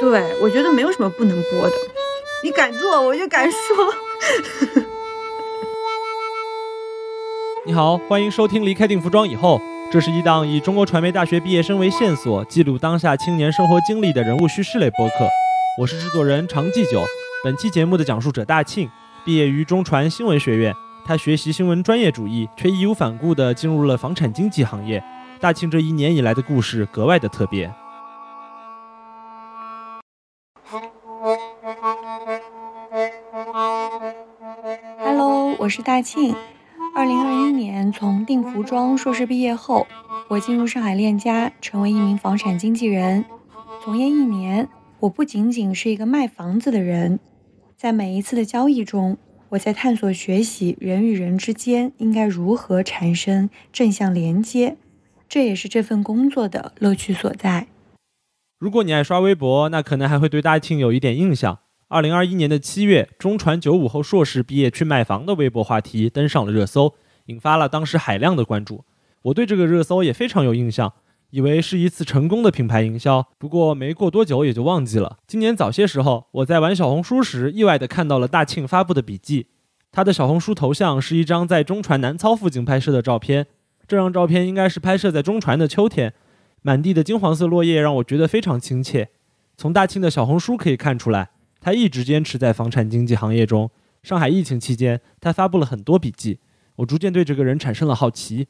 对，我觉得没有什么不能播的，你敢做我就敢说。你好，欢迎收听《离开定服装以后》，这是一档以中国传媒大学毕业生为线索，记录当下青年生活经历的人物叙事类播客。我是制作人常继久，本期节目的讲述者大庆，毕业于中传新闻学院，他学习新闻专业主义，却义无反顾地进入了房产经纪行业。大庆这一年以来的故事格外的特别。我是大庆。二零二一年从定服装硕士毕业后，我进入上海链家，成为一名房产经纪人。从业一年，我不仅仅是一个卖房子的人，在每一次的交易中，我在探索学习人与人之间应该如何产生正向连接，这也是这份工作的乐趣所在。如果你爱刷微博，那可能还会对大庆有一点印象。二零二一年的七月，中传九五后硕士毕业去买房的微博话题登上了热搜，引发了当时海量的关注。我对这个热搜也非常有印象，以为是一次成功的品牌营销。不过没过多久也就忘记了。今年早些时候，我在玩小红书时，意外地看到了大庆发布的笔记。他的小红书头像是一张在中传南操附近拍摄的照片，这张照片应该是拍摄在中传的秋天，满地的金黄色落叶让我觉得非常亲切。从大庆的小红书可以看出来。他一直坚持在房产经纪行业中。上海疫情期间，他发布了很多笔记，我逐渐对这个人产生了好奇。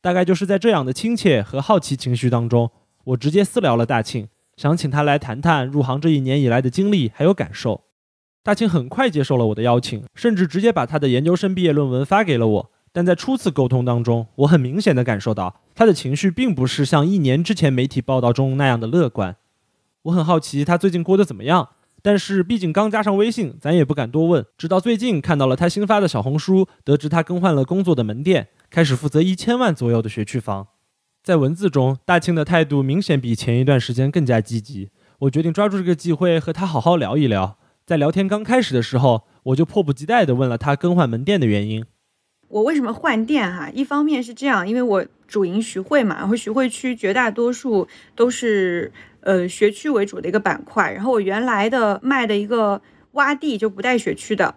大概就是在这样的亲切和好奇情绪当中，我直接私聊了大庆，想请他来谈谈入行这一年以来的经历还有感受。大庆很快接受了我的邀请，甚至直接把他的研究生毕业论文发给了我。但在初次沟通当中，我很明显的感受到他的情绪并不是像一年之前媒体报道中那样的乐观。我很好奇他最近过得怎么样。但是毕竟刚加上微信，咱也不敢多问。直到最近看到了他新发的小红书，得知他更换了工作的门店，开始负责一千万左右的学区房。在文字中，大庆的态度明显比前一段时间更加积极。我决定抓住这个机会和他好好聊一聊。在聊天刚开始的时候，我就迫不及待地问了他更换门店的原因。我为什么换店？哈，一方面是这样，因为我主营徐汇嘛，然后徐汇区绝大多数都是。呃，学区为主的一个板块，然后我原来的卖的一个洼地就不带学区的，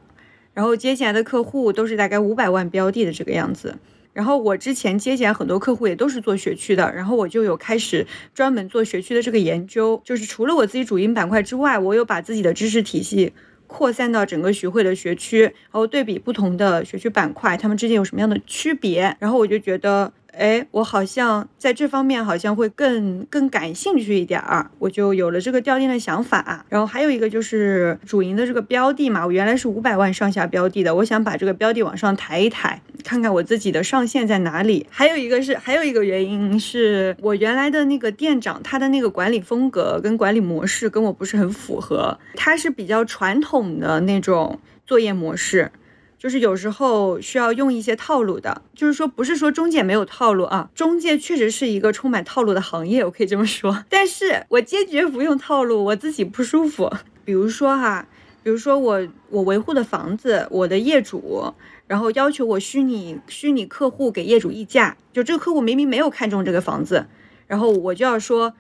然后接进来的客户都是大概五百万标的的这个样子，然后我之前接进来很多客户也都是做学区的，然后我就有开始专门做学区的这个研究，就是除了我自己主营板块之外，我有把自己的知识体系扩散到整个徐汇的学区，然后对比不同的学区板块，他们之间有什么样的区别，然后我就觉得。哎，我好像在这方面好像会更更感兴趣一点儿，我就有了这个调店的想法。然后还有一个就是主营的这个标的嘛，我原来是五百万上下标的的，我想把这个标的往上抬一抬，看看我自己的上限在哪里。还有一个是，还有一个原因是我原来的那个店长，他的那个管理风格跟管理模式跟我不是很符合，他是比较传统的那种作业模式。就是有时候需要用一些套路的，就是说不是说中介没有套路啊，中介确实是一个充满套路的行业，我可以这么说。但是我坚决不用套路，我自己不舒服。比如说哈，比如说我我维护的房子，我的业主，然后要求我虚拟虚拟客户给业主议价，就这个客户明明没有看中这个房子，然后我就要说，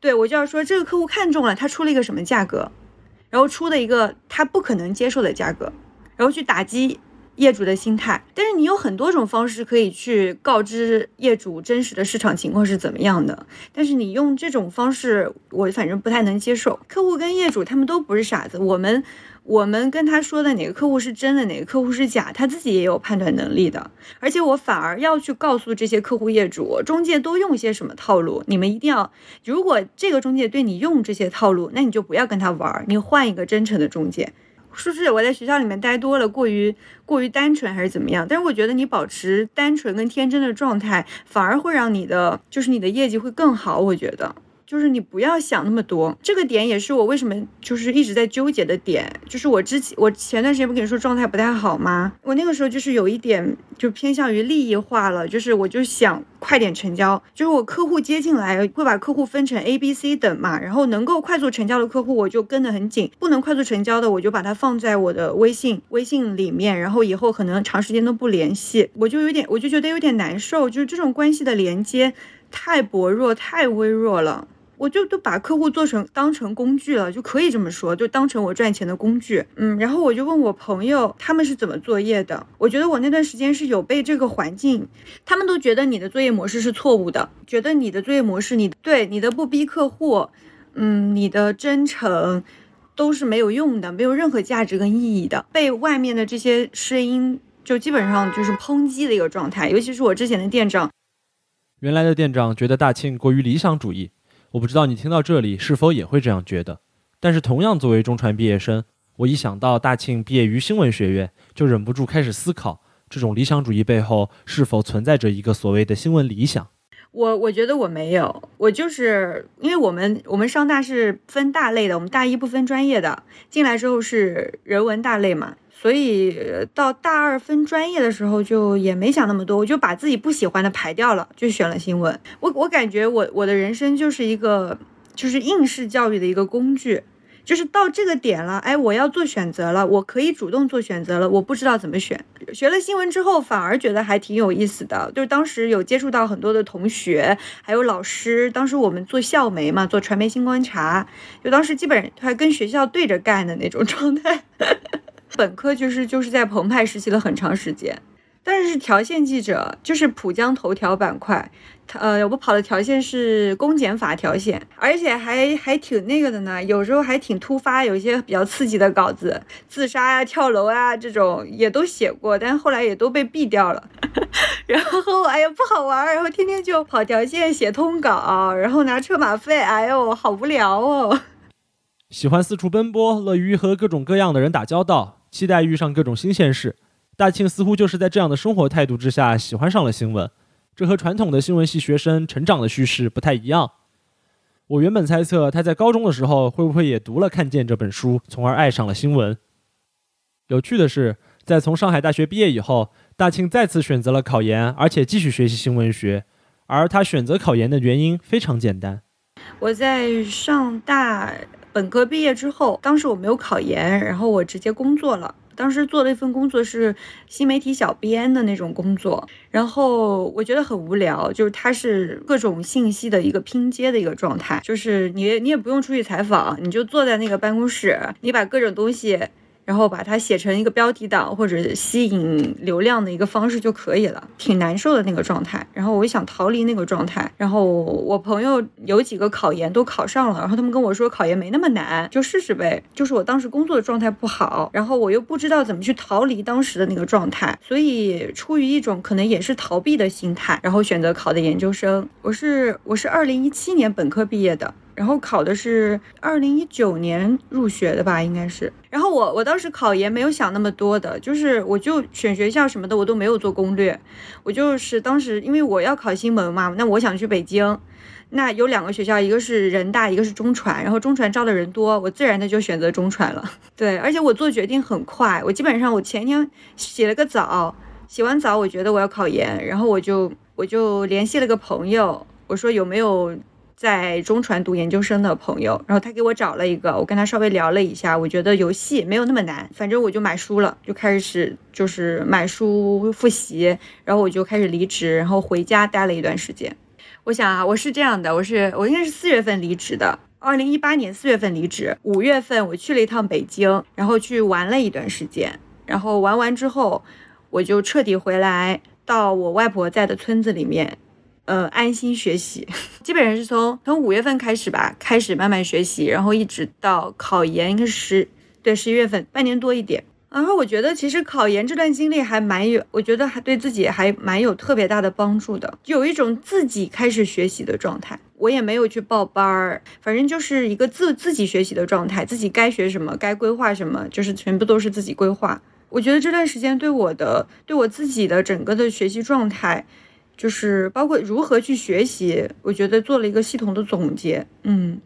对我就要说这个客户看中了，他出了一个什么价格，然后出的一个他不可能接受的价格。然后去打击业主的心态，但是你有很多种方式可以去告知业主真实的市场情况是怎么样的。但是你用这种方式，我反正不太能接受。客户跟业主他们都不是傻子，我们我们跟他说的哪个客户是真的，哪个客户是假，他自己也有判断能力的。而且我反而要去告诉这些客户业主，中介都用些什么套路，你们一定要，如果这个中介对你用这些套路，那你就不要跟他玩，你换一个真诚的中介。是不是我在学校里面待多了，过于过于单纯还是怎么样？但是我觉得你保持单纯跟天真的状态，反而会让你的就是你的业绩会更好。我觉得。就是你不要想那么多，这个点也是我为什么就是一直在纠结的点。就是我之前我前段时间不跟你说状态不太好吗？我那个时候就是有一点就偏向于利益化了，就是我就想快点成交，就是我客户接进来会把客户分成 A、B、C 等嘛，然后能够快速成交的客户我就跟得很紧，不能快速成交的我就把它放在我的微信微信里面，然后以后可能长时间都不联系，我就有点我就觉得有点难受，就是这种关系的连接太薄弱太微弱了。我就都把客户做成当成工具了，就可以这么说，就当成我赚钱的工具。嗯，然后我就问我朋友他们是怎么作业的。我觉得我那段时间是有被这个环境，他们都觉得你的作业模式是错误的，觉得你的作业模式，你对你的不逼客户，嗯，你的真诚都是没有用的，没有任何价值跟意义的，被外面的这些声音就基本上就是抨击的一个状态。尤其是我之前的店长，原来的店长觉得大庆过于理想主义。我不知道你听到这里是否也会这样觉得，但是同样作为中传毕业生，我一想到大庆毕业于新闻学院，就忍不住开始思考，这种理想主义背后是否存在着一个所谓的新闻理想。我我觉得我没有，我就是因为我们我们上大是分大类的，我们大一不分专业的，进来之后是人文大类嘛。所以到大二分专业的时候，就也没想那么多，我就把自己不喜欢的排掉了，就选了新闻。我我感觉我我的人生就是一个就是应试教育的一个工具，就是到这个点了，哎，我要做选择了，我可以主动做选择了，我不知道怎么选。学了新闻之后，反而觉得还挺有意思的，就是当时有接触到很多的同学，还有老师。当时我们做校媒嘛，做传媒新观察，就当时基本还跟学校对着干的那种状态。本科就是就是在澎湃实习了很长时间，但是条线记者就是浦江头条板块，呃，我跑的条线是公检法条线，而且还还挺那个的呢，有时候还挺突发，有一些比较刺激的稿子，自杀呀、跳楼啊这种也都写过，但后来也都被毙掉了。然后哎呀不好玩，然后天天就跑条线写通稿，然后拿车马费，哎呦好无聊哦。喜欢四处奔波，乐于和各种各样的人打交道。期待遇上各种新鲜事，大庆似乎就是在这样的生活态度之下喜欢上了新闻，这和传统的新闻系学生成长的叙事不太一样。我原本猜测他在高中的时候会不会也读了《看见》这本书，从而爱上了新闻。有趣的是，在从上海大学毕业以后，大庆再次选择了考研，而且继续学习新闻学。而他选择考研的原因非常简单，我在上大。本科毕业之后，当时我没有考研，然后我直接工作了。当时做了一份工作是新媒体小编的那种工作，然后我觉得很无聊，就是它是各种信息的一个拼接的一个状态，就是你你也不用出去采访，你就坐在那个办公室，你把各种东西。然后把它写成一个标题党或者吸引流量的一个方式就可以了，挺难受的那个状态。然后我想逃离那个状态。然后我朋友有几个考研都考上了，然后他们跟我说考研没那么难，就试试呗。就是我当时工作的状态不好，然后我又不知道怎么去逃离当时的那个状态，所以出于一种可能也是逃避的心态，然后选择考的研究生。我是我是二零一七年本科毕业的。然后考的是二零一九年入学的吧，应该是。然后我我当时考研没有想那么多的，就是我就选学校什么的我都没有做攻略，我就是当时因为我要考新闻嘛，那我想去北京，那有两个学校，一个是人大，一个是中传，然后中传招的人多，我自然的就选择中传了。对，而且我做决定很快，我基本上我前天洗了个澡，洗完澡我觉得我要考研，然后我就我就联系了个朋友，我说有没有。在中传读研究生的朋友，然后他给我找了一个，我跟他稍微聊了一下，我觉得游戏没有那么难，反正我就买书了，就开始就是买书复习，然后我就开始离职，然后回家待了一段时间。我想啊，我是这样的，我是我应该是四月份离职的，二零一八年四月份离职，五月份我去了一趟北京，然后去玩了一段时间，然后玩完之后，我就彻底回来到我外婆在的村子里面。呃，安心学习，基本上是从从五月份开始吧，开始慢慢学习，然后一直到考研，应该是十对十一月份，半年多一点。然后我觉得其实考研这段经历还蛮有，我觉得还对自己还蛮有特别大的帮助的，就有一种自己开始学习的状态。我也没有去报班儿，反正就是一个自自己学习的状态，自己该学什么，该规划什么，就是全部都是自己规划。我觉得这段时间对我的，对我自己的整个的学习状态。就是包括如何去学习，我觉得做了一个系统的总结。嗯，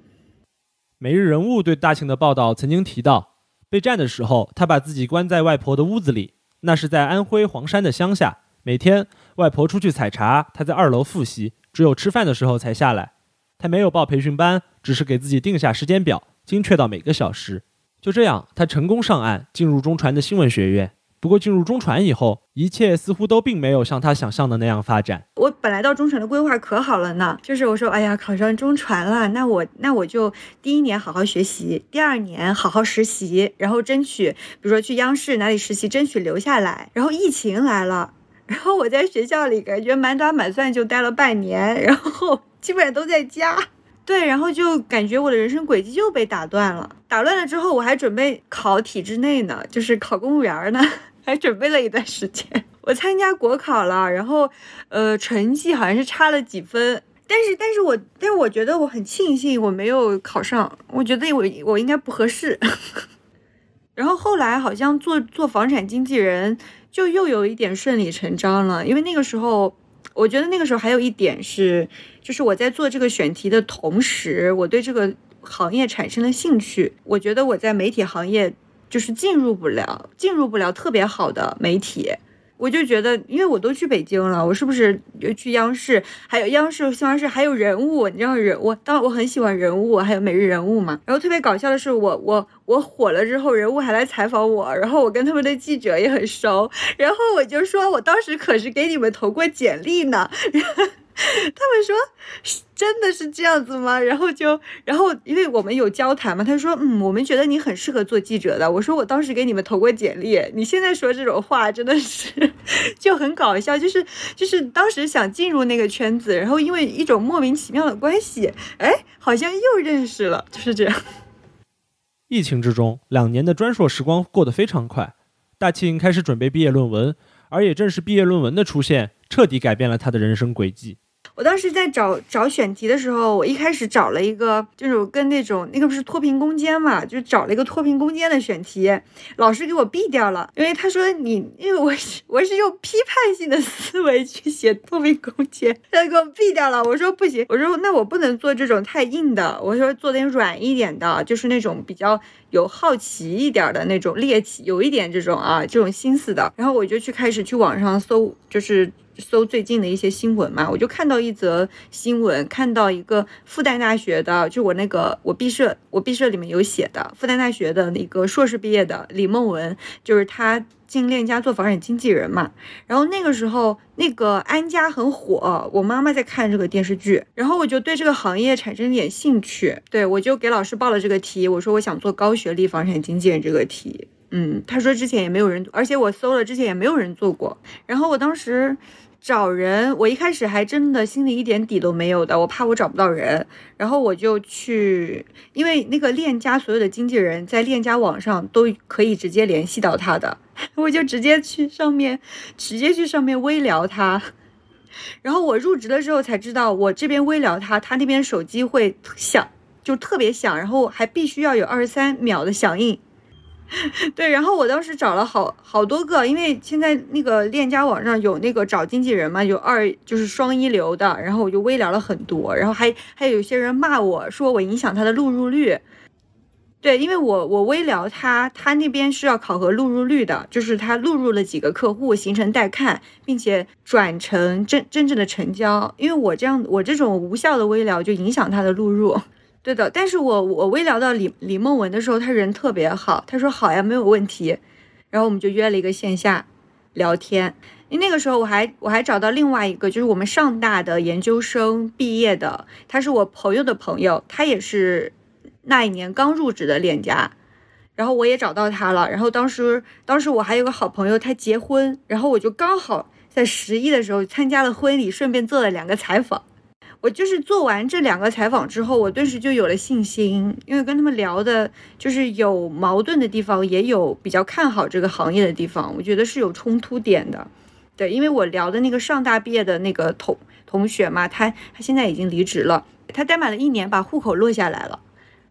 每日人物对大庆的报道曾经提到，备战的时候，他把自己关在外婆的屋子里，那是在安徽黄山的乡下。每天外婆出去采茶，他在二楼复习，只有吃饭的时候才下来。他没有报培训班，只是给自己定下时间表，精确到每个小时。就这样，他成功上岸，进入中传的新闻学院。不过进入中传以后，一切似乎都并没有像他想象的那样发展。我本来到中传的规划可好了呢，就是我说，哎呀，考上中传了，那我那我就第一年好好学习，第二年好好实习，然后争取，比如说去央视哪里实习，争取留下来。然后疫情来了，然后我在学校里感觉满打满算就待了半年，然后基本上都在家。对，然后就感觉我的人生轨迹又被打断了。打乱了之后，我还准备考体制内呢，就是考公务员呢。还准备了一段时间，我参加国考了，然后，呃，成绩好像是差了几分，但是，但是我，但是我觉得我很庆幸我没有考上，我觉得我我应该不合适。然后后来好像做做房产经纪人就又有一点顺理成章了，因为那个时候，我觉得那个时候还有一点是，就是我在做这个选题的同时，我对这个行业产生了兴趣，我觉得我在媒体行业。就是进入不了，进入不了特别好的媒体，我就觉得，因为我都去北京了，我是不是又去央视？还有央视、新华社，还有人物，你知道人，我当我很喜欢人物，还有每日人物嘛。然后特别搞笑的是，我我我火了之后，人物还来采访我，然后我跟他们的记者也很熟，然后我就说我当时可是给你们投过简历呢。他们说，真的是这样子吗？然后就，然后因为我们有交谈嘛，他说，嗯，我们觉得你很适合做记者的。我说，我当时给你们投过简历，你现在说这种话，真的是 就很搞笑。就是就是当时想进入那个圈子，然后因为一种莫名其妙的关系，哎，好像又认识了，就是这样。疫情之中，两年的专硕时光过得非常快。大庆开始准备毕业论文，而也正是毕业论文的出现，彻底改变了他的人生轨迹。我当时在找找选题的时候，我一开始找了一个，就是跟那种那个不是脱贫攻坚嘛，就找了一个脱贫攻坚的选题，老师给我毙掉了，因为他说你，因为我是我是用批判性的思维去写脱贫攻坚，他给我毙掉了。我说不行，我说那我不能做这种太硬的，我说做点软一点的，就是那种比较有好奇一点的那种猎奇，有一点这种啊这种心思的。然后我就去开始去网上搜，就是。搜最近的一些新闻嘛，我就看到一则新闻，看到一个复旦大学的，就我那个我毕设，我毕设里面有写的，复旦大学的那个硕士毕业的李梦文，就是他进链家做房产经纪人嘛。然后那个时候那个安家很火，我妈妈在看这个电视剧，然后我就对这个行业产生点兴趣，对我就给老师报了这个题，我说我想做高学历房产经纪人这个题，嗯，他说之前也没有人，而且我搜了之前也没有人做过，然后我当时。找人，我一开始还真的心里一点底都没有的，我怕我找不到人，然后我就去，因为那个链家所有的经纪人在链家网上都可以直接联系到他的，我就直接去上面，直接去上面微聊他，然后我入职的时候才知道，我这边微聊他，他那边手机会响，就特别响，然后还必须要有二十三秒的响应。对，然后我当时找了好好多个，因为现在那个链家网上有那个找经纪人嘛，有二就是双一流的，然后我就微聊了很多，然后还还有一些人骂我说我影响他的录入率。对，因为我我微聊他，他那边是要考核录入率的，就是他录入了几个客户，形成待看，并且转成真真正的成交。因为我这样我这种无效的微聊就影响他的录入。对的，但是我我微聊到李李梦文的时候，他人特别好，他说好呀，没有问题，然后我们就约了一个线下聊天。那个时候我还我还找到另外一个，就是我们上大的研究生毕业的，他是我朋友的朋友，他也是那一年刚入职的链家，然后我也找到他了。然后当时当时我还有个好朋友，他结婚，然后我就刚好在十一的时候参加了婚礼，顺便做了两个采访。我就是做完这两个采访之后，我顿时就有了信心，因为跟他们聊的，就是有矛盾的地方，也有比较看好这个行业的地方，我觉得是有冲突点的。对，因为我聊的那个上大毕业的那个同同学嘛，他他现在已经离职了，他待满了一年，把户口落下来了，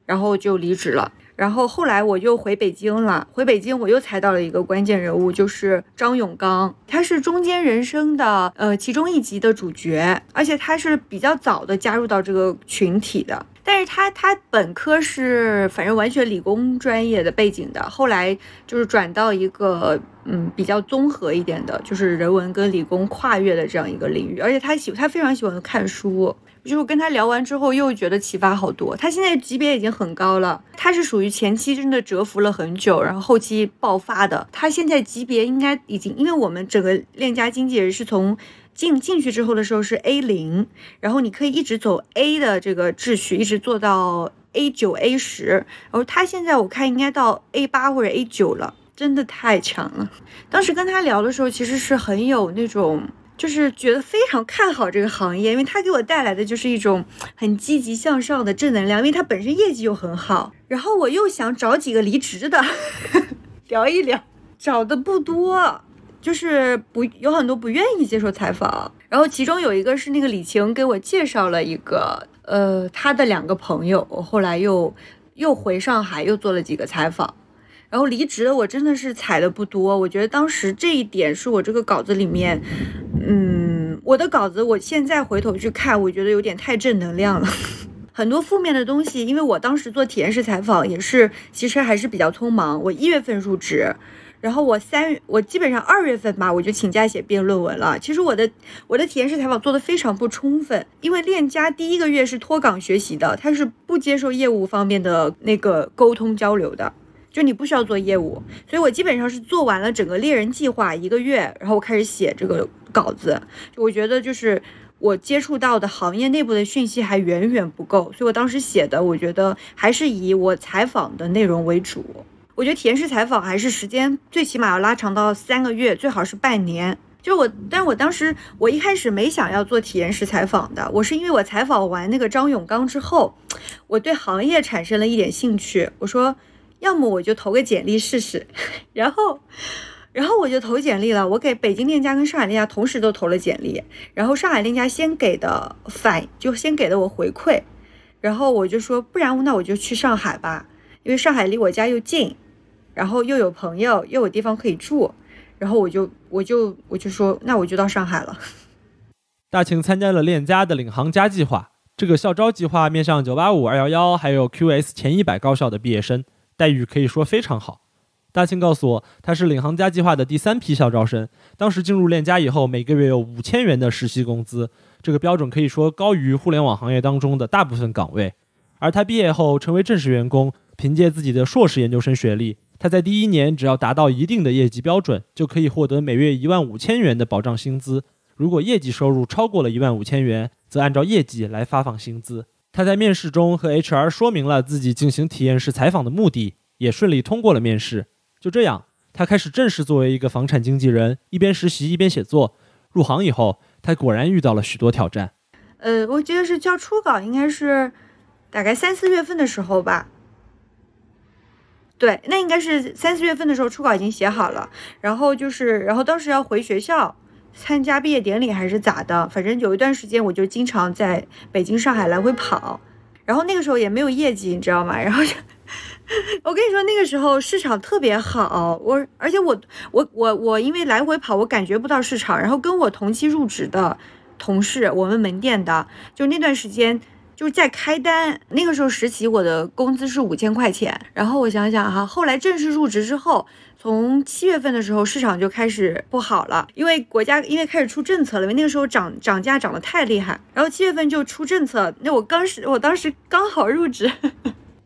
然后就离职了。然后后来我又回北京了，回北京我又猜到了一个关键人物，就是张永刚，他是中间人生的呃其中一集的主角，而且他是比较早的加入到这个群体的。但是他他本科是反正完全理工专业的背景的，后来就是转到一个嗯比较综合一点的，就是人文跟理工跨越的这样一个领域。而且他喜他非常喜欢看书，就是跟他聊完之后又觉得启发好多。他现在级别已经很高了，他是属于前期真的蛰伏了很久，然后后期爆发的。他现在级别应该已经，因为我们整个链家经纪人是从。进进去之后的时候是 A 零，然后你可以一直走 A 的这个秩序，一直做到 A 九 A 十，然后他现在我看应该到 A 八或者 A 九了，真的太强了。当时跟他聊的时候，其实是很有那种，就是觉得非常看好这个行业，因为他给我带来的就是一种很积极向上的正能量，因为他本身业绩又很好。然后我又想找几个离职的 聊一聊，找的不多。就是不有很多不愿意接受采访，然后其中有一个是那个李晴给我介绍了一个，呃，他的两个朋友，我后来又又回上海又做了几个采访，然后离职的我真的是踩的不多，我觉得当时这一点是我这个稿子里面，嗯，我的稿子我现在回头去看，我觉得有点太正能量了，很多负面的东西，因为我当时做体验式采访也是，其实还是比较匆忙，我一月份入职。然后我三月，我基本上二月份吧，我就请假写毕业论文了。其实我的我的体验式采访做的非常不充分，因为链家第一个月是脱岗学习的，他是不接受业务方面的那个沟通交流的，就你不需要做业务。所以我基本上是做完了整个猎人计划一个月，然后我开始写这个稿子。我觉得就是我接触到的行业内部的讯息还远远不够，所以我当时写的，我觉得还是以我采访的内容为主。我觉得体验式采访还是时间最起码要拉长到三个月，最好是半年。就我，但我当时我一开始没想要做体验式采访的，我是因为我采访完那个张永刚之后，我对行业产生了一点兴趣。我说，要么我就投个简历试试，然后，然后我就投简历了。我给北京链家跟上海链家同时都投了简历，然后上海链家先给的反就先给的我回馈，然后我就说，不然那我就去上海吧，因为上海离我家又近。然后又有朋友，又有地方可以住，然后我就我就我就说，那我就到上海了。大庆参加了链家的领航家计划，这个校招计划面向九八五、二幺幺还有 QS 前一百高校的毕业生，待遇可以说非常好。大庆告诉我，他是领航家计划的第三批校招生，当时进入链家以后，每个月有五千元的实习工资，这个标准可以说高于互联网行业当中的大部分岗位。而他毕业后成为正式员工，凭借自己的硕士研究生学历。他在第一年只要达到一定的业绩标准，就可以获得每月一万五千元的保障薪资。如果业绩收入超过了一万五千元，则按照业绩来发放薪资。他在面试中和 HR 说明了自己进行体验式采访的目的，也顺利通过了面试。就这样，他开始正式作为一个房产经纪人，一边实习一边写作。入行以后，他果然遇到了许多挑战。呃，我记得是交初稿，应该是大概三四月份的时候吧。对，那应该是三四月份的时候初稿已经写好了，然后就是，然后当时要回学校参加毕业典礼还是咋的，反正有一段时间我就经常在北京、上海来回跑，然后那个时候也没有业绩，你知道吗？然后就 我跟你说，那个时候市场特别好，我而且我我我我因为来回跑，我感觉不到市场，然后跟我同期入职的同事，我们门店的，就那段时间。就是在开单那个时候实习，我的工资是五千块钱。然后我想想哈，后来正式入职之后，从七月份的时候市场就开始不好了，因为国家因为开始出政策了，因为那个时候涨涨价涨得太厉害。然后七月份就出政策，那我当时我当时刚好入职，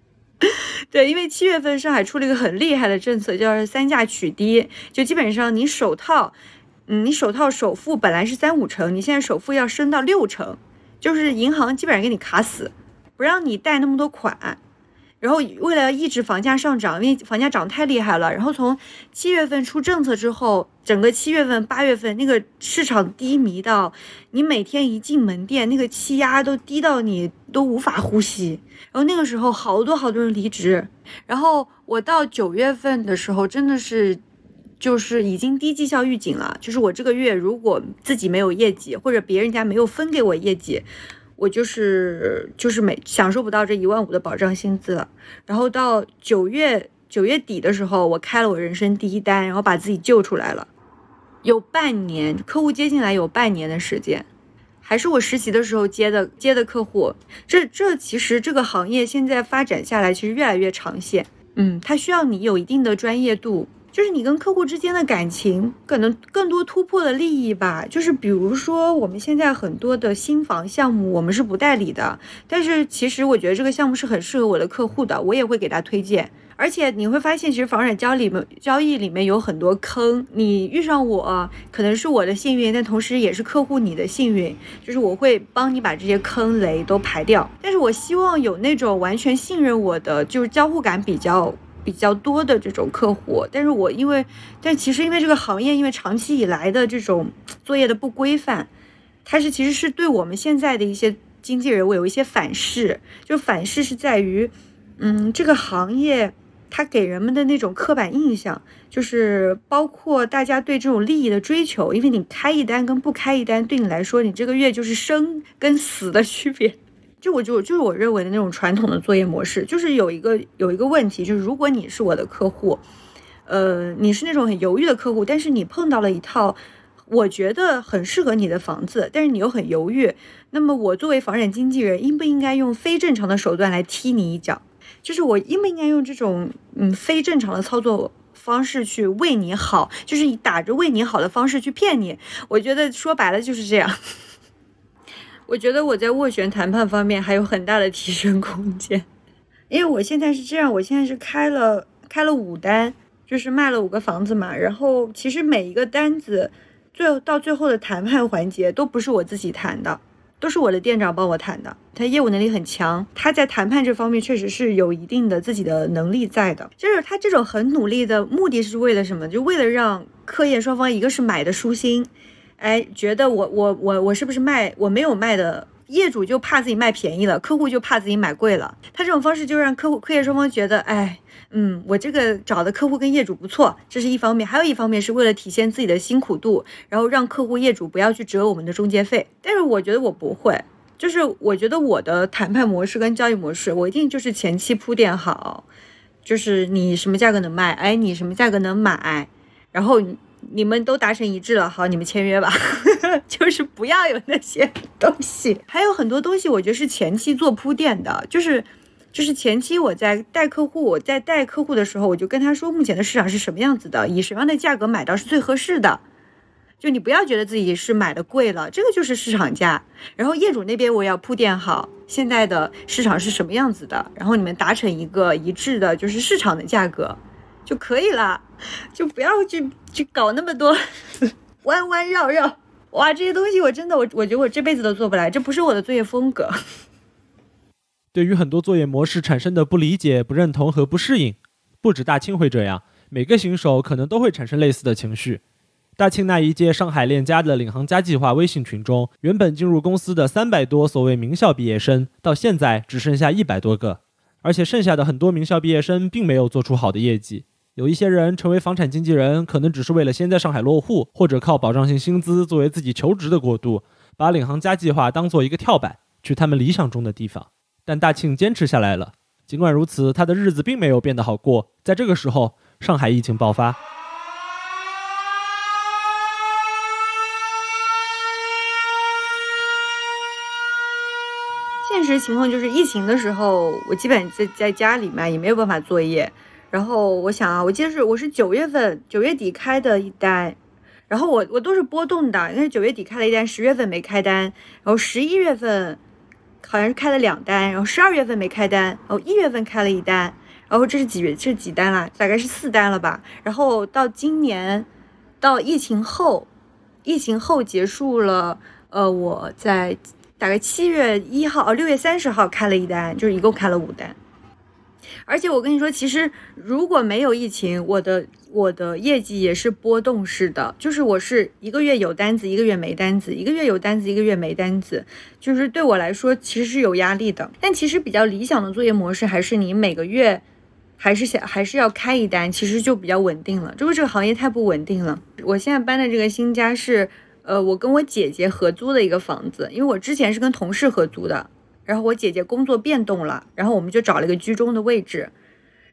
对，因为七月份上海出了一个很厉害的政策，叫三价取低，就基本上你首套，嗯，你首套首付本来是三五成，你现在首付要升到六成。就是银行基本上给你卡死，不让你贷那么多款，然后为了抑制房价上涨，因为房价涨太厉害了，然后从七月份出政策之后，整个七月份、八月份那个市场低迷到你每天一进门店，那个气压都低到你都无法呼吸，然后那个时候好多好多人离职，然后我到九月份的时候真的是。就是已经低绩效预警了，就是我这个月如果自己没有业绩，或者别人家没有分给我业绩，我就是就是没享受不到这一万五的保障薪资了。然后到九月九月底的时候，我开了我人生第一单，然后把自己救出来了。有半年，客户接进来有半年的时间，还是我实习的时候接的接的客户。这这其实这个行业现在发展下来，其实越来越长线。嗯，它需要你有一定的专业度。就是你跟客户之间的感情，可能更多突破的利益吧。就是比如说，我们现在很多的新房项目，我们是不代理的。但是其实我觉得这个项目是很适合我的客户的，我也会给他推荐。而且你会发现，其实房产交里面交易里面有很多坑，你遇上我可能是我的幸运，但同时也是客户你的幸运。就是我会帮你把这些坑雷都排掉。但是我希望有那种完全信任我的，就是交互感比较。比较多的这种客户，但是我因为，但其实因为这个行业，因为长期以来的这种作业的不规范，它是其实是对我们现在的一些经纪人，我有一些反噬。就反噬是在于，嗯，这个行业它给人们的那种刻板印象，就是包括大家对这种利益的追求，因为你开一单跟不开一单，对你来说，你这个月就是生跟死的区别。就我就就是我认为的那种传统的作业模式，就是有一个有一个问题，就是如果你是我的客户，呃，你是那种很犹豫的客户，但是你碰到了一套我觉得很适合你的房子，但是你又很犹豫，那么我作为房产经纪人，应不应该用非正常的手段来踢你一脚？就是我应不应该用这种嗯非正常的操作方式去为你好，就是以打着为你好的方式去骗你？我觉得说白了就是这样。我觉得我在斡旋谈判方面还有很大的提升空间，因为我现在是这样，我现在是开了开了五单，就是卖了五个房子嘛。然后其实每一个单子，最到最后的谈判环节都不是我自己谈的，都是我的店长帮我谈的。他业务能力很强，他在谈判这方面确实是有一定的自己的能力在的。就是他这种很努力的目的是为了什么？就为了让客业双方一个是买的舒心。哎，觉得我我我我是不是卖我没有卖的业主就怕自己卖便宜了，客户就怕自己买贵了。他这种方式就让客户客业双方觉得，哎，嗯，我这个找的客户跟业主不错，这是一方面。还有一方面是为了体现自己的辛苦度，然后让客户业主不要去折我们的中介费。但是我觉得我不会，就是我觉得我的谈判模式跟交易模式，我一定就是前期铺垫好，就是你什么价格能卖，哎，你什么价格能买，然后。你们都达成一致了，好，你们签约吧。就是不要有那些东西，还有很多东西，我觉得是前期做铺垫的。就是，就是前期我在带客户，我在带客户的时候，我就跟他说，目前的市场是什么样子的，以什么样的价格买到是最合适的。就你不要觉得自己是买的贵了，这个就是市场价。然后业主那边我要铺垫好，现在的市场是什么样子的，然后你们达成一个一致的，就是市场的价格。就可以了，就不要去去搞那么多 弯弯绕绕。哇，这些东西我真的我我觉得我这辈子都做不来，这不是我的作业风格。对于很多作业模式产生的不理解、不认同和不适应，不止大庆会这样，每个新手可能都会产生类似的情绪。大庆那一届上海链家的领航家计划微信群中，原本进入公司的三百多所谓名校毕业生，到现在只剩下一百多个，而且剩下的很多名校毕业生并没有做出好的业绩。有一些人成为房产经纪人，可能只是为了先在上海落户，或者靠保障性薪资作为自己求职的过渡，把领航家计划当做一个跳板，去他们理想中的地方。但大庆坚持下来了。尽管如此，他的日子并没有变得好过。在这个时候，上海疫情爆发。现实情况就是，疫情的时候，我基本在在家里嘛，也没有办法作业。然后我想啊，我记得是我是九月份九月底开的一单，然后我我都是波动的，因为九月底开了一单，十月份没开单，然后十一月份好像是开了两单，然后十二月份没开单，然后一月份开了一单，然后这是几月？这是几单啦？大概是四单了吧。然后到今年到疫情后，疫情后结束了，呃，我在大概七月一号哦六月三十号开了一单，就是一共开了五单。而且我跟你说，其实如果没有疫情，我的我的业绩也是波动式的，就是我是一个月有单子，一个月没单子，一个月有单子，一个月没单子，就是对我来说其实是有压力的。但其实比较理想的作业模式还是你每个月还是想还是要开一单，其实就比较稳定了。就是这个行业太不稳定了。我现在搬的这个新家是，呃，我跟我姐姐合租的一个房子，因为我之前是跟同事合租的。然后我姐姐工作变动了，然后我们就找了一个居中的位置。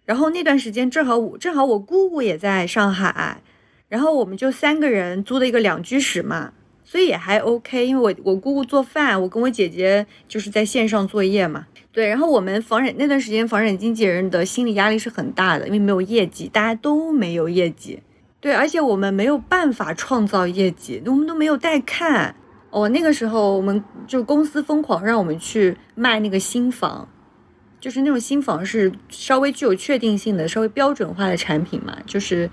然后那段时间正好我正好我姑姑也在上海，然后我们就三个人租了一个两居室嘛，所以也还 OK。因为我我姑姑做饭，我跟我姐姐就是在线上作业嘛。对，然后我们房产那段时间，房产经纪人的心理压力是很大的，因为没有业绩，大家都没有业绩。对，而且我们没有办法创造业绩，我们都没有带看。哦，那个时候我们就公司疯狂让我们去卖那个新房，就是那种新房是稍微具有确定性的、稍微标准化的产品嘛，就是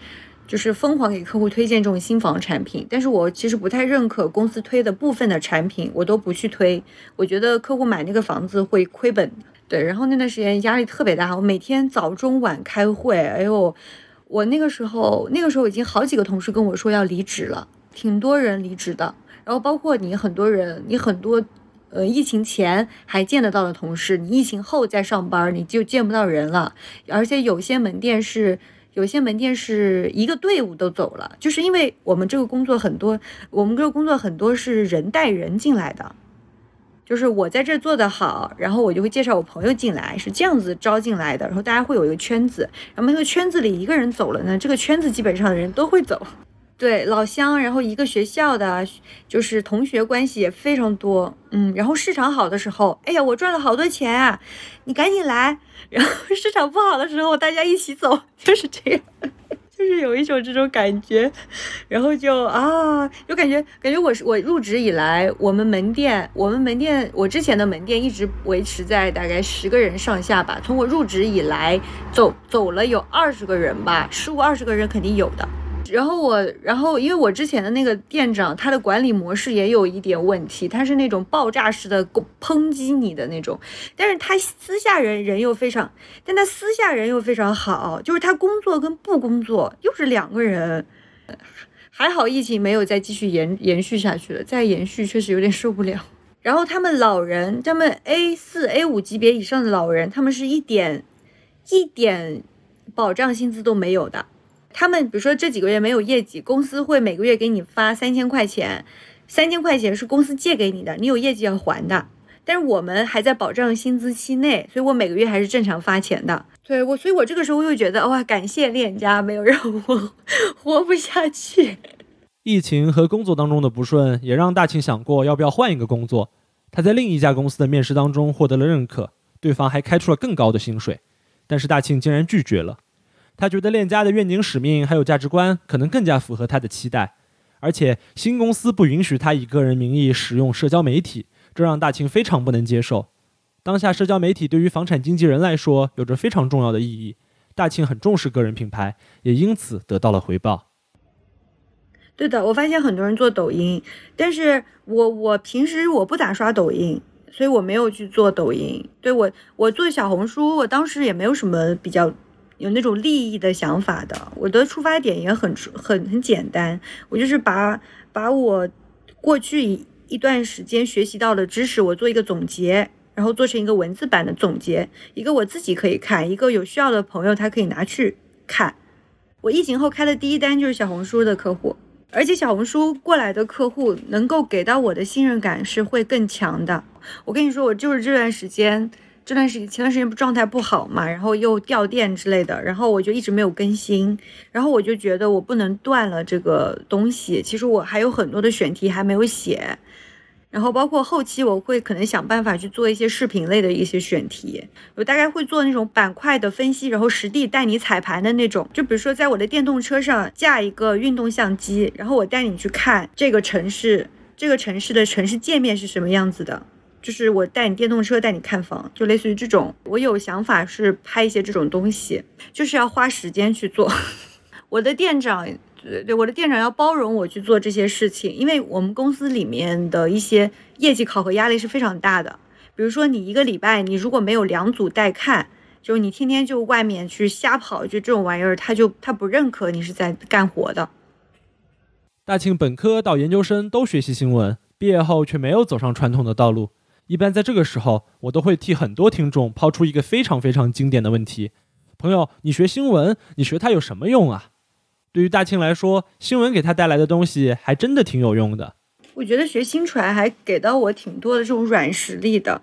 就是疯狂给客户推荐这种新房产品。但是我其实不太认可公司推的部分的产品，我都不去推。我觉得客户买那个房子会亏本。对，然后那段时间压力特别大，我每天早中晚开会。哎呦，我那个时候那个时候已经好几个同事跟我说要离职了，挺多人离职的。然后包括你很多人，你很多，呃，疫情前还见得到的同事，你疫情后再上班，你就见不到人了。而且有些门店是，有些门店是一个队伍都走了，就是因为我们这个工作很多，我们这个工作很多是人带人进来的，就是我在这做得好，然后我就会介绍我朋友进来，是这样子招进来的。然后大家会有一个圈子，然后那个圈子里一个人走了呢，这个圈子基本上的人都会走。对老乡，然后一个学校的，就是同学关系也非常多，嗯，然后市场好的时候，哎呀，我赚了好多钱啊，你赶紧来。然后市场不好的时候，大家一起走，就是这样，就是有一种这种感觉。然后就啊，就感觉感觉我是我入职以来，我们门店，我们门店，我之前的门店一直维持在大概十个人上下吧。从我入职以来，走走了有二十个人吧，十五二十个人肯定有的。然后我，然后因为我之前的那个店长，他的管理模式也有一点问题，他是那种爆炸式的抨击你的那种，但是他私下人人又非常，但他私下人又非常好，就是他工作跟不工作又是两个人，还好疫情没有再继续延延续下去了，再延续确实有点受不了。然后他们老人，他们 A 四 A 五级别以上的老人，他们是一点一点保障薪资都没有的。他们比如说这几个月没有业绩，公司会每个月给你发三千块钱，三千块钱是公司借给你的，你有业绩要还的。但是我们还在保障薪资期内，所以我每个月还是正常发钱的。对我，所以我这个时候又觉得哇，感谢链家没有让我 活不下去。疫情和工作当中的不顺，也让大庆想过要不要换一个工作。他在另一家公司的面试当中获得了认可，对方还开出了更高的薪水，但是大庆竟然拒绝了。他觉得链家的愿景使命还有价值观可能更加符合他的期待，而且新公司不允许他以个人名义使用社交媒体，这让大庆非常不能接受。当下社交媒体对于房产经纪人来说有着非常重要的意义，大庆很重视个人品牌，也因此得到了回报。对的，我发现很多人做抖音，但是我我平时我不咋刷抖音，所以我没有去做抖音。对我我做小红书，我当时也没有什么比较。有那种利益的想法的，我的出发点也很很很简单，我就是把把我过去一一段时间学习到的知识，我做一个总结，然后做成一个文字版的总结，一个我自己可以看，一个有需要的朋友他可以拿去看。我疫情后开的第一单就是小红书的客户，而且小红书过来的客户能够给到我的信任感是会更强的。我跟你说，我就是这段时间。这段时间前段时间不状态不好嘛，然后又掉电之类的，然后我就一直没有更新，然后我就觉得我不能断了这个东西。其实我还有很多的选题还没有写，然后包括后期我会可能想办法去做一些视频类的一些选题，我大概会做那种板块的分析，然后实地带你踩盘的那种。就比如说在我的电动车上架一个运动相机，然后我带你去看这个城市，这个城市的城市界面是什么样子的。就是我带你电动车带你看房，就类似于这种。我有想法是拍一些这种东西，就是要花时间去做。我的店长，对对我的店长要包容我去做这些事情，因为我们公司里面的一些业绩考核压力是非常大的。比如说你一个礼拜你如果没有两组带看，就你天天就外面去瞎跑，就这种玩意儿，他就他不认可你是在干活的。大庆本科到研究生都学习新闻，毕业后却没有走上传统的道路。一般在这个时候，我都会替很多听众抛出一个非常非常经典的问题：朋友，你学新闻，你学它有什么用啊？对于大庆来说，新闻给他带来的东西还真的挺有用的。我觉得学新传还给到我挺多的这种软实力的，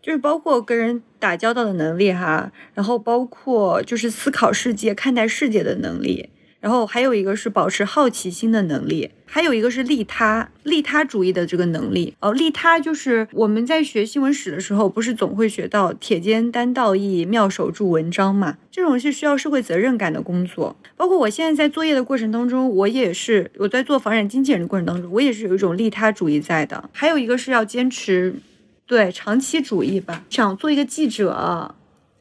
就是包括跟人打交道的能力哈，然后包括就是思考世界、看待世界的能力，然后还有一个是保持好奇心的能力，还有一个是利他、利他主义的这个能力。哦，利他就是我们在学新闻史的时候，不是总会学到“铁肩担道义，妙手著文章”嘛？这种是需要社会责任感的工作。包括我现在在作业的过程当中，我也是我在做房产经纪人的过程当中，我也是有一种利他主义在的。还有一个是要坚持对长期主义吧。想做一个记者，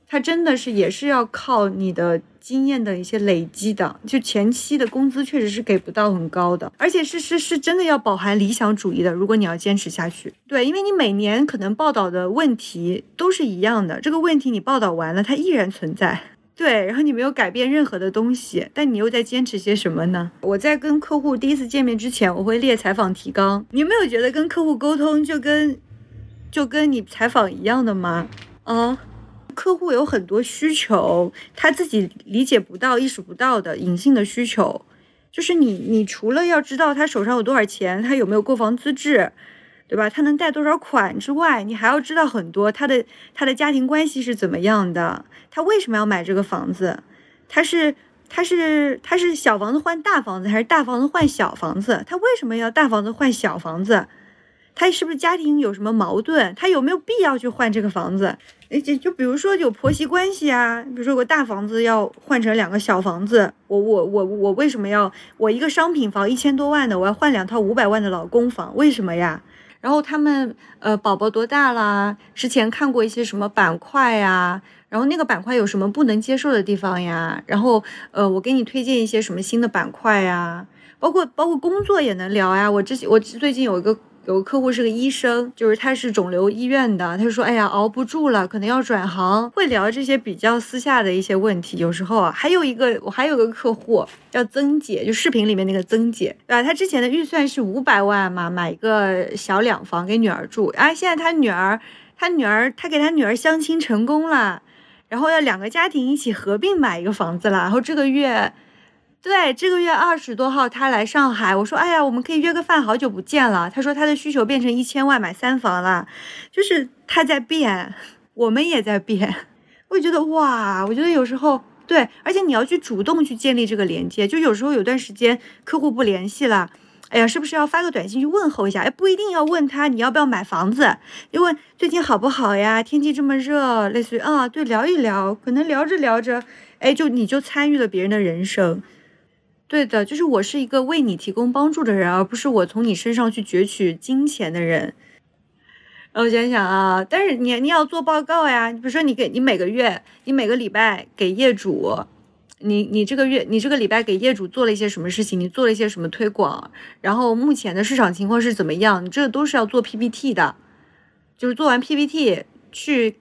他真的是也是要靠你的。经验的一些累积的，就前期的工资确实是给不到很高的，而且是是是真的要饱含理想主义的。如果你要坚持下去，对，因为你每年可能报道的问题都是一样的，这个问题你报道完了，它依然存在，对，然后你没有改变任何的东西，但你又在坚持些什么呢？我在跟客户第一次见面之前，我会列采访提纲。你有没有觉得跟客户沟通就跟就跟你采访一样的吗？啊？客户有很多需求，他自己理解不到、意识不到的隐性的需求，就是你，你除了要知道他手上有多少钱，他有没有购房资质，对吧？他能贷多少款之外，你还要知道很多他的他的家庭关系是怎么样的，他为什么要买这个房子？他是他是他是小房子换大房子，还是大房子换小房子？他为什么要大房子换小房子？他是不是家庭有什么矛盾？他有没有必要去换这个房子？诶，就就比如说有婆媳关系啊，比如说我大房子要换成两个小房子，我我我我为什么要我一个商品房一千多万的，我要换两套五百万的老公房？为什么呀？然后他们呃宝宝多大啦？之前看过一些什么板块呀？然后那个板块有什么不能接受的地方呀？然后呃我给你推荐一些什么新的板块呀？包括包括工作也能聊呀。我之前我最近有一个。有个客户是个医生，就是他是肿瘤医院的，他就说：“哎呀，熬不住了，可能要转行。”会聊这些比较私下的一些问题。有时候啊，还有一个我还有个客户叫曾姐，就视频里面那个曾姐，对吧？她之前的预算是五百万嘛，买一个小两房给女儿住。哎，现在她女儿，她女儿，她给她女儿相亲成功了，然后要两个家庭一起合并买一个房子了。然后这个月。对，这个月二十多号他来上海，我说，哎呀，我们可以约个饭，好久不见了。他说他的需求变成一千万买三房了，就是他在变，我们也在变。我觉得哇，我觉得有时候对，而且你要去主动去建立这个连接，就有时候有段时间客户不联系了，哎呀，是不是要发个短信去问候一下？哎，不一定要问他你要不要买房子，因为最近好不好呀？天气这么热，类似于啊，对，聊一聊，可能聊着聊着，哎，就你就参与了别人的人生。对的，就是我是一个为你提供帮助的人，而不是我从你身上去攫取金钱的人。我想想啊，但是你你要做报告呀，比如说你给你每个月，你每个礼拜给业主，你你这个月你这个礼拜给业主做了一些什么事情，你做了一些什么推广，然后目前的市场情况是怎么样，你这都是要做 PPT 的，就是做完 PPT 去。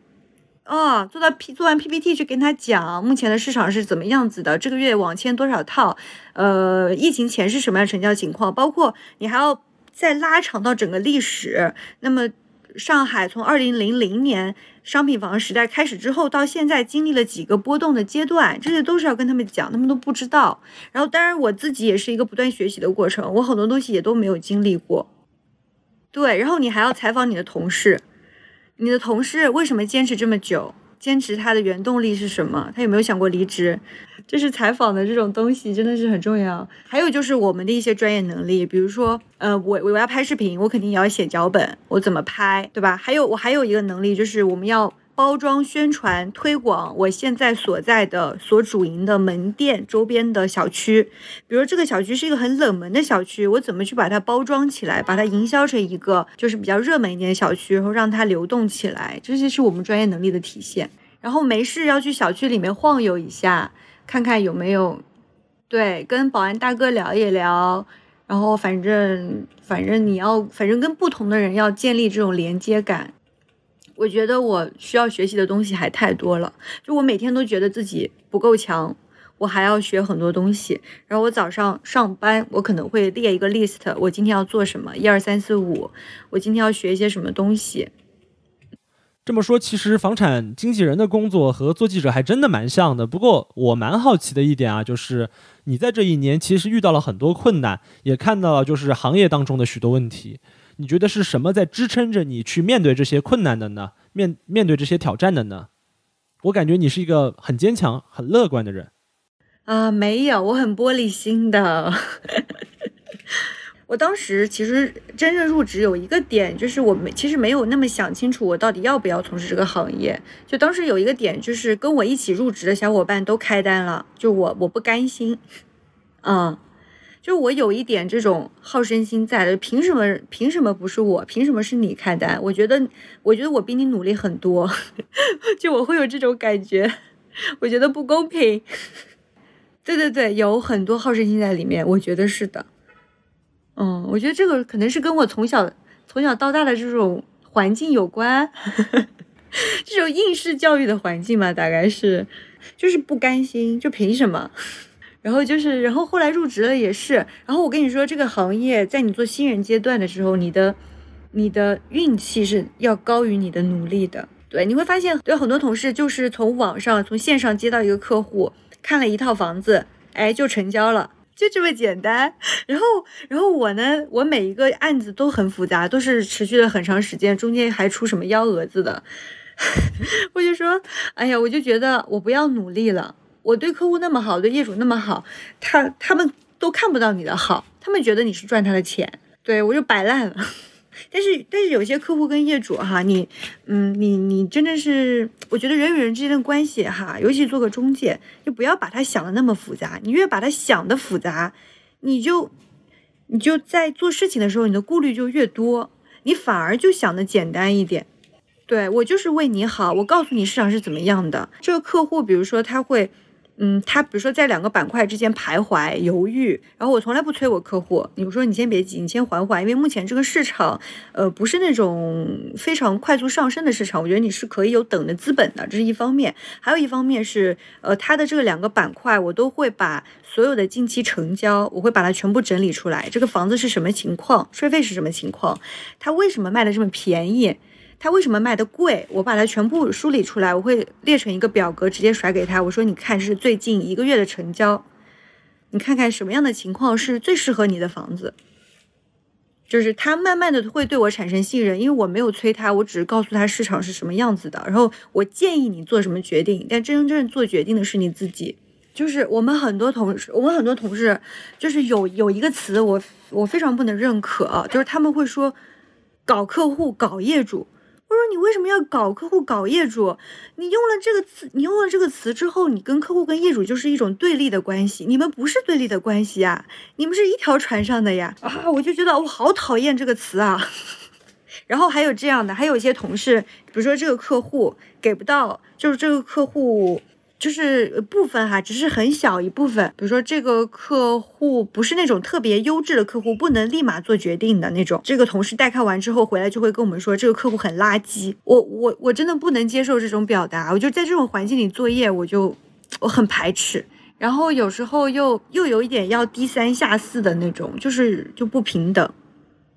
哦，做到 P 做完 PPT 去跟他讲目前的市场是怎么样子的，这个月网签多少套，呃，疫情前是什么样成交情况，包括你还要再拉长到整个历史。那么上海从二零零零年商品房时代开始之后到现在经历了几个波动的阶段，这些都是要跟他们讲，他们都不知道。然后当然我自己也是一个不断学习的过程，我很多东西也都没有经历过。对，然后你还要采访你的同事。你的同事为什么坚持这么久？坚持他的原动力是什么？他有没有想过离职？就是采访的这种东西真的是很重要。还有就是我们的一些专业能力，比如说，呃，我我要拍视频，我肯定也要写脚本，我怎么拍，对吧？还有我还有一个能力就是我们要。包装、宣传、推广，我现在所在的、所主营的门店周边的小区，比如这个小区是一个很冷门的小区，我怎么去把它包装起来，把它营销成一个就是比较热门一点的小区，然后让它流动起来，这些是我们专业能力的体现。然后没事要去小区里面晃悠一下，看看有没有，对，跟保安大哥聊一聊，然后反正反正你要，反正跟不同的人要建立这种连接感。我觉得我需要学习的东西还太多了，就我每天都觉得自己不够强，我还要学很多东西。然后我早上上班，我可能会列一个 list，我今天要做什么，一二三四五，我今天要学一些什么东西。这么说，其实房产经纪人的工作和做记者还真的蛮像的。不过我蛮好奇的一点啊，就是你在这一年其实遇到了很多困难，也看到了就是行业当中的许多问题。你觉得是什么在支撑着你去面对这些困难的呢？面面对这些挑战的呢？我感觉你是一个很坚强、很乐观的人。啊，没有，我很玻璃心的。我当时其实真正入职有一个点，就是我没其实没有那么想清楚我到底要不要从事这个行业。就当时有一个点，就是跟我一起入职的小伙伴都开单了，就我我不甘心，嗯，就我有一点这种好胜心在的。凭什么凭什么不是我？凭什么是你开单？我觉得我觉得我比你努力很多，就我会有这种感觉，我觉得不公平。对对对，有很多好胜心在里面，我觉得是的。嗯，我觉得这个可能是跟我从小从小到大的这种环境有关，这种应试教育的环境嘛，大概是，就是不甘心，就凭什么？然后就是，然后后来入职了也是。然后我跟你说，这个行业在你做新人阶段的时候，你的你的运气是要高于你的努力的。对，你会发现有很多同事就是从网上从线上接到一个客户，看了一套房子，哎，就成交了。就这么简单，然后，然后我呢，我每一个案子都很复杂，都是持续了很长时间，中间还出什么幺蛾子的，我就说，哎呀，我就觉得我不要努力了，我对客户那么好，对业主那么好，他他们都看不到你的好，他们觉得你是赚他的钱，对我就摆烂了。但是，但是有些客户跟业主哈，你，嗯，你你真的是，我觉得人与人之间的关系哈，尤其做个中介，就不要把它想的那么复杂。你越把它想的复杂，你就，你就在做事情的时候，你的顾虑就越多。你反而就想的简单一点。对我就是为你好，我告诉你市场是怎么样的。这个客户，比如说他会。嗯，他比如说在两个板块之间徘徊犹豫，然后我从来不催我客户，你说你先别急，你先缓缓，因为目前这个市场，呃，不是那种非常快速上升的市场，我觉得你是可以有等的资本的，这是一方面，还有一方面是，呃，他的这个两个板块，我都会把所有的近期成交，我会把它全部整理出来，这个房子是什么情况，税费是什么情况，它为什么卖的这么便宜。他为什么卖的贵？我把它全部梳理出来，我会列成一个表格，直接甩给他。我说：“你看，是最近一个月的成交，你看看什么样的情况是最适合你的房子。”就是他慢慢的会对我产生信任，因为我没有催他，我只是告诉他市场是什么样子的，然后我建议你做什么决定，但真真正做决定的是你自己。就是我们很多同事，我们很多同事，就是有有一个词，我我非常不能认可，就是他们会说搞客户、搞业主。我说你为什么要搞客户搞业主？你用了这个词，你用了这个词之后，你跟客户跟业主就是一种对立的关系。你们不是对立的关系呀，你们是一条船上的呀！啊，我就觉得我好讨厌这个词啊。然后还有这样的，还有一些同事，比如说这个客户给不到，就是这个客户。就是部分哈，只是很小一部分。比如说，这个客户不是那种特别优质的客户，不能立马做决定的那种。这个同事带看完之后回来就会跟我们说，这个客户很垃圾。我我我真的不能接受这种表达。我就在这种环境里作业，我就我很排斥。然后有时候又又有一点要低三下四的那种，就是就不平等。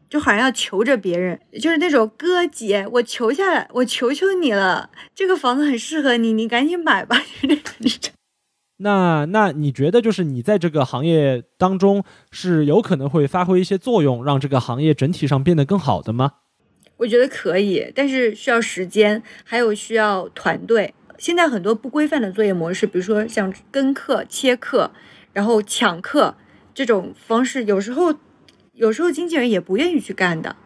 就好像要求着别人，就是那种哥姐，我求下来，我求求你了，这个房子很适合你，你赶紧买吧。那 那你觉得，就是你在这个行业当中是有可能会发挥一些作用，让这个行业整体上变得更好的吗？我觉得可以，但是需要时间，还有需要团队。现在很多不规范的作业模式，比如说像跟课、切课，然后抢课这种方式，有时候。有时候经纪人也不愿意去干的，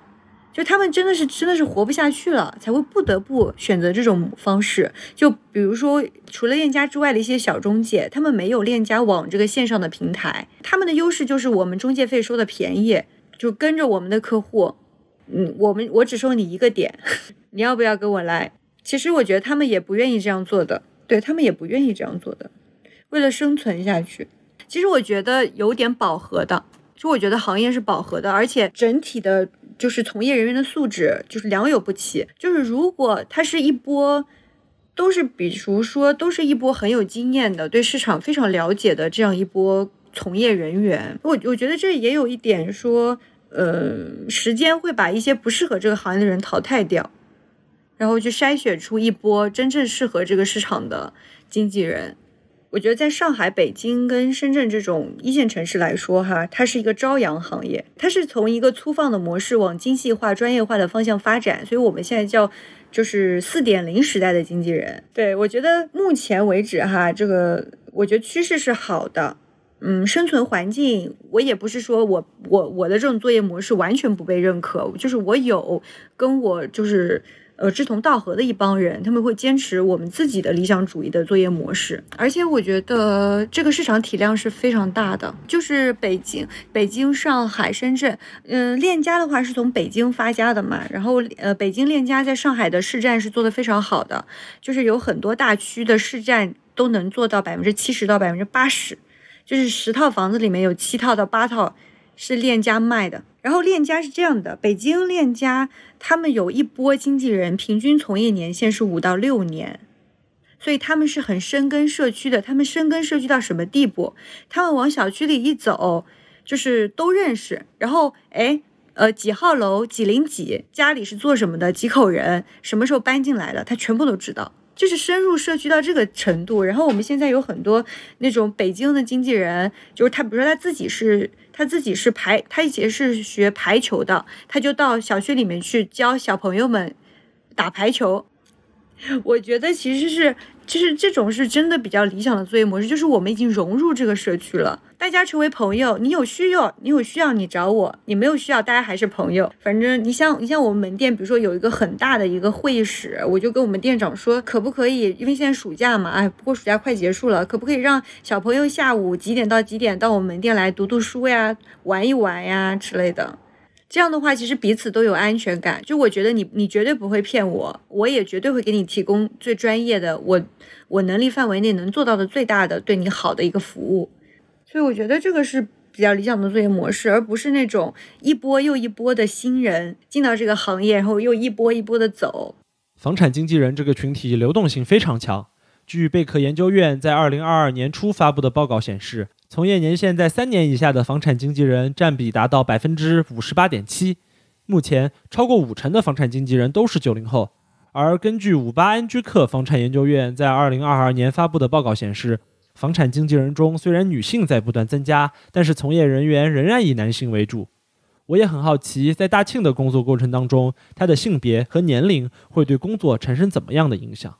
就他们真的是真的是活不下去了，才会不得不选择这种方式。就比如说，除了链家之外的一些小中介，他们没有链家网这个线上的平台，他们的优势就是我们中介费收的便宜，就跟着我们的客户，嗯，我们我只收你一个点，你要不要跟我来？其实我觉得他们也不愿意这样做的，对他们也不愿意这样做的，为了生存下去。其实我觉得有点饱和的。就我觉得行业是饱和的，而且整体的，就是从业人员的素质就是良莠不齐。就是如果它是一波，都是比如说都是一波很有经验的、对市场非常了解的这样一波从业人员，我我觉得这也有一点说，呃，时间会把一些不适合这个行业的人淘汰掉，然后去筛选出一波真正适合这个市场的经纪人。我觉得在上海、北京跟深圳这种一线城市来说，哈，它是一个朝阳行业，它是从一个粗放的模式往精细化、专业化的方向发展，所以我们现在叫就是四点零时代的经纪人。对我觉得目前为止哈，这个我觉得趋势是好的。嗯，生存环境我也不是说我我我的这种作业模式完全不被认可，就是我有跟我就是呃志同道合的一帮人，他们会坚持我们自己的理想主义的作业模式，而且我觉得这个市场体量是非常大的，就是北京、北京、上海、深圳，嗯，链家的话是从北京发家的嘛，然后呃，北京链家在上海的市占是做的非常好的，就是有很多大区的市占都能做到百分之七十到百分之八十。就是十套房子里面有七套到八套是链家卖的，然后链家是这样的，北京链家他们有一波经纪人，平均从业年限是五到六年，所以他们是很深耕社区的。他们深耕社区到什么地步？他们往小区里一走，就是都认识。然后哎，呃，几号楼几零几，家里是做什么的，几口人，什么时候搬进来的，他全部都知道。就是深入社区到这个程度，然后我们现在有很多那种北京的经纪人，就是他，比如说他自己是他自己是排，他以前是学排球的，他就到小区里面去教小朋友们打排球。我觉得其实是。就是这种是真的比较理想的作业模式，就是我们已经融入这个社区了，大家成为朋友。你有需要，你有需要你找我；你没有需要，大家还是朋友。反正你像你像我们门店，比如说有一个很大的一个会议室，我就跟我们店长说，可不可以？因为现在暑假嘛，哎，不过暑假快结束了，可不可以让小朋友下午几点到几点到我们门店来读读书呀、玩一玩呀之类的？这样的话，其实彼此都有安全感。就我觉得你，你绝对不会骗我，我也绝对会给你提供最专业的，我我能力范围内能做到的最大的对你好的一个服务。所以我觉得这个是比较理想的作业模式，而不是那种一波又一波的新人进到这个行业，然后又一波一波的走。房产经纪人这个群体流动性非常强。据贝壳研究院在二零二二年初发布的报告显示。从业年限在三年以下的房产经纪人占比达到百分之五十八点七，目前超过五成的房产经纪人都是九零后。而根据五八安居客房产研究院在二零二二年发布的报告显示，房产经纪人中虽然女性在不断增加，但是从业人员仍然以男性为主。我也很好奇，在大庆的工作过程当中，他的性别和年龄会对工作产生怎么样的影响？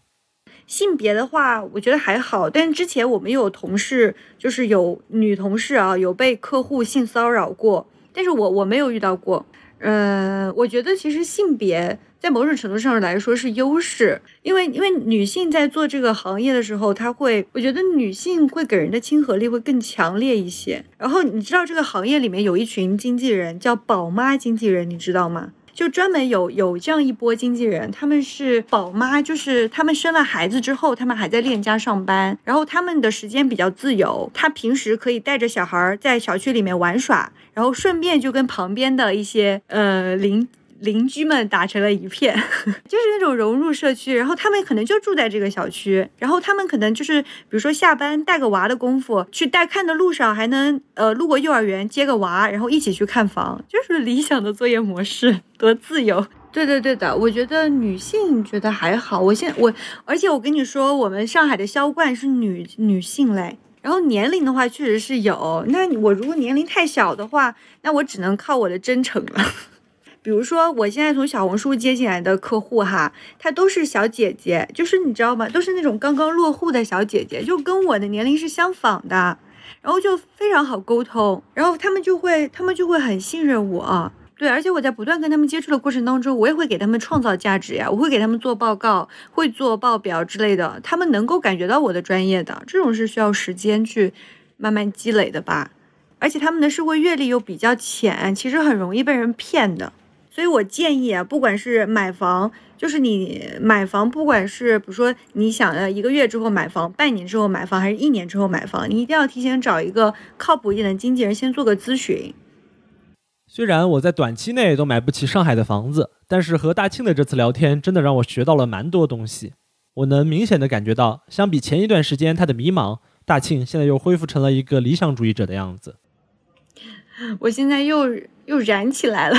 性别的话，我觉得还好，但是之前我们有同事，就是有女同事啊，有被客户性骚扰过，但是我我没有遇到过。嗯，我觉得其实性别在某种程度上来说是优势，因为因为女性在做这个行业的时候，她会，我觉得女性会给人的亲和力会更强烈一些。然后你知道这个行业里面有一群经纪人叫宝妈经纪人，你知道吗？就专门有有这样一波经纪人，他们是宝妈，就是他们生了孩子之后，他们还在链家上班，然后他们的时间比较自由，他平时可以带着小孩在小区里面玩耍，然后顺便就跟旁边的一些呃邻。邻居们打成了一片，就是那种融入社区，然后他们可能就住在这个小区，然后他们可能就是比如说下班带个娃的功夫，去带看的路上还能呃路过幼儿园接个娃，然后一起去看房，就是理想的作业模式，多自由。对对对的，我觉得女性觉得还好，我现我而且我跟你说，我们上海的销冠是女女性类，然后年龄的话确实是有，那我如果年龄太小的话，那我只能靠我的真诚了。比如说，我现在从小红书接进来的客户哈，她都是小姐姐，就是你知道吗？都是那种刚刚落户的小姐姐，就跟我的年龄是相仿的，然后就非常好沟通，然后他们就会，他们就会很信任我，对，而且我在不断跟他们接触的过程当中，我也会给他们创造价值呀，我会给他们做报告，会做报表之类的，他们能够感觉到我的专业的，这种是需要时间去慢慢积累的吧，而且他们的社会阅历又比较浅，其实很容易被人骗的。所以我建议啊，不管是买房，就是你买房，不管是比如说你想要一个月之后买房，半年之后买房，还是一年之后买房，你一定要提前找一个靠谱一点的经纪人，先做个咨询。虽然我在短期内都买不起上海的房子，但是和大庆的这次聊天，真的让我学到了蛮多东西。我能明显的感觉到，相比前一段时间他的迷茫，大庆现在又恢复成了一个理想主义者的样子。我现在又又燃起来了，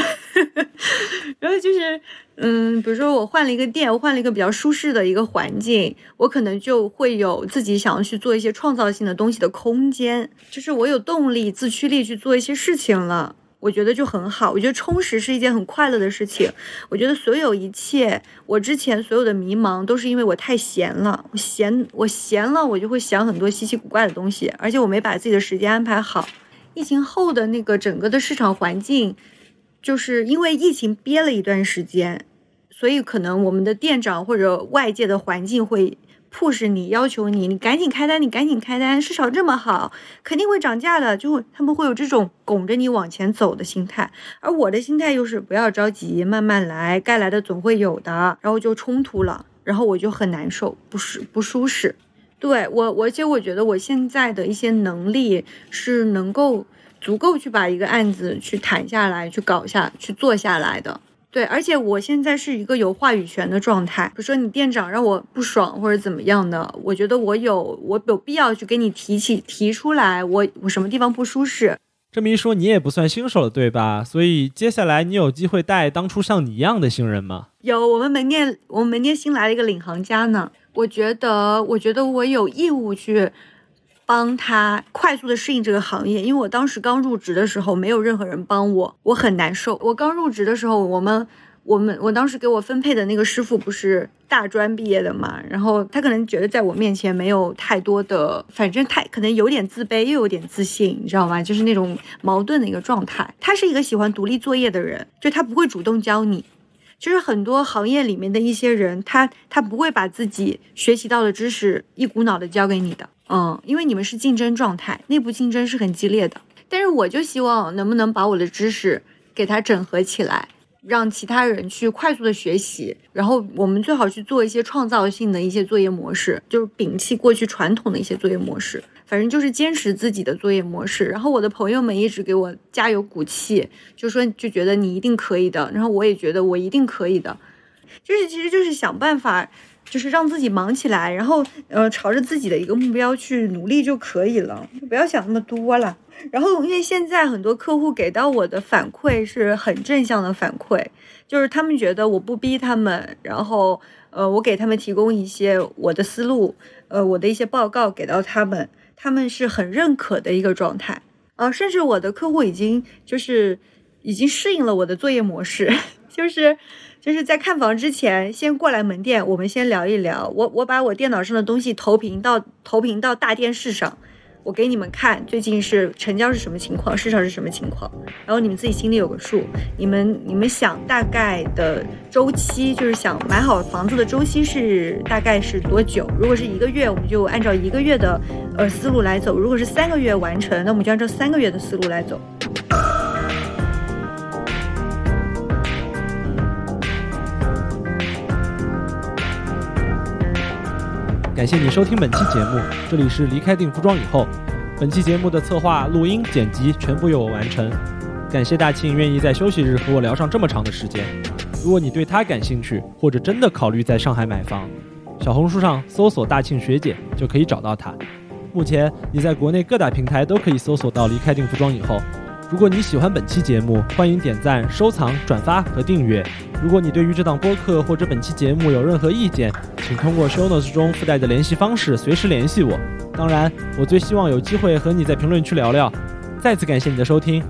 然后就是，嗯，比如说我换了一个店，我换了一个比较舒适的一个环境，我可能就会有自己想要去做一些创造性的东西的空间，就是我有动力、自驱力去做一些事情了。我觉得就很好。我觉得充实是一件很快乐的事情。我觉得所有一切，我之前所有的迷茫都是因为我太闲了。我闲，我闲了，我就会想很多稀奇古怪的东西，而且我没把自己的时间安排好。疫情后的那个整个的市场环境，就是因为疫情憋了一段时间，所以可能我们的店长或者外界的环境会。迫使你要求你，你赶紧开单，你赶紧开单，市场这么好，肯定会涨价的，就他们会有这种拱着你往前走的心态，而我的心态又是不要着急，慢慢来，该来的总会有的，然后就冲突了，然后我就很难受，不是不舒适，对我，而且我觉得我现在的一些能力是能够足够去把一个案子去谈下来，去搞下去做下来的。对，而且我现在是一个有话语权的状态。比如说你店长让我不爽或者怎么样的，我觉得我有我有必要去给你提起提出来，我我什么地方不舒适。这么一说，你也不算新手了，对吧？所以接下来你有机会带当初像你一样的新人吗？有，我们门店我们门店新来了一个领航家呢。我觉得，我觉得我有义务去。帮他快速的适应这个行业，因为我当时刚入职的时候，没有任何人帮我，我很难受。我刚入职的时候，我们我们我当时给我分配的那个师傅不是大专毕业的嘛，然后他可能觉得在我面前没有太多的，反正太可能有点自卑，又有点自信，你知道吗？就是那种矛盾的一个状态。他是一个喜欢独立作业的人，就他不会主动教你。就是很多行业里面的一些人，他他不会把自己学习到的知识一股脑的教给你的。嗯，因为你们是竞争状态，内部竞争是很激烈的。但是我就希望能不能把我的知识给它整合起来，让其他人去快速的学习。然后我们最好去做一些创造性的一些作业模式，就是摒弃过去传统的一些作业模式。反正就是坚持自己的作业模式。然后我的朋友们一直给我加油鼓气，就说就觉得你一定可以的。然后我也觉得我一定可以的，就是其实就是想办法。就是让自己忙起来，然后呃朝着自己的一个目标去努力就可以了，就不要想那么多了。然后因为现在很多客户给到我的反馈是很正向的反馈，就是他们觉得我不逼他们，然后呃我给他们提供一些我的思路，呃我的一些报告给到他们，他们是很认可的一个状态啊。甚至我的客户已经就是已经适应了我的作业模式，就是。就是在看房之前，先过来门店，我们先聊一聊。我我把我电脑上的东西投屏到投屏到大电视上，我给你们看最近是成交是什么情况，市场是什么情况，然后你们自己心里有个数。你们你们想大概的周期，就是想买好房子的周期是大概是多久？如果是一个月，我们就按照一个月的呃思路来走；如果是三个月完成，那我们就按照三个月的思路来走。感谢你收听本期节目，这里是离开定服装以后。本期节目的策划、录音、剪辑全部由我完成。感谢大庆愿意在休息日和我聊上这么长的时间。如果你对他感兴趣，或者真的考虑在上海买房，小红书上搜索“大庆学姐”就可以找到他。目前你在国内各大平台都可以搜索到“离开定服装以后”。如果你喜欢本期节目，欢迎点赞、收藏、转发和订阅。如果你对于这档播客或者本期节目有任何意见，请通过 show notes 中附带的联系方式随时联系我。当然，我最希望有机会和你在评论区聊聊。再次感谢你的收听，